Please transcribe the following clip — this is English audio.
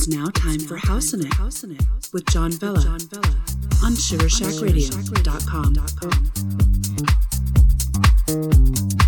It's now time for House in It with John Bella on SugarShackRadio.com.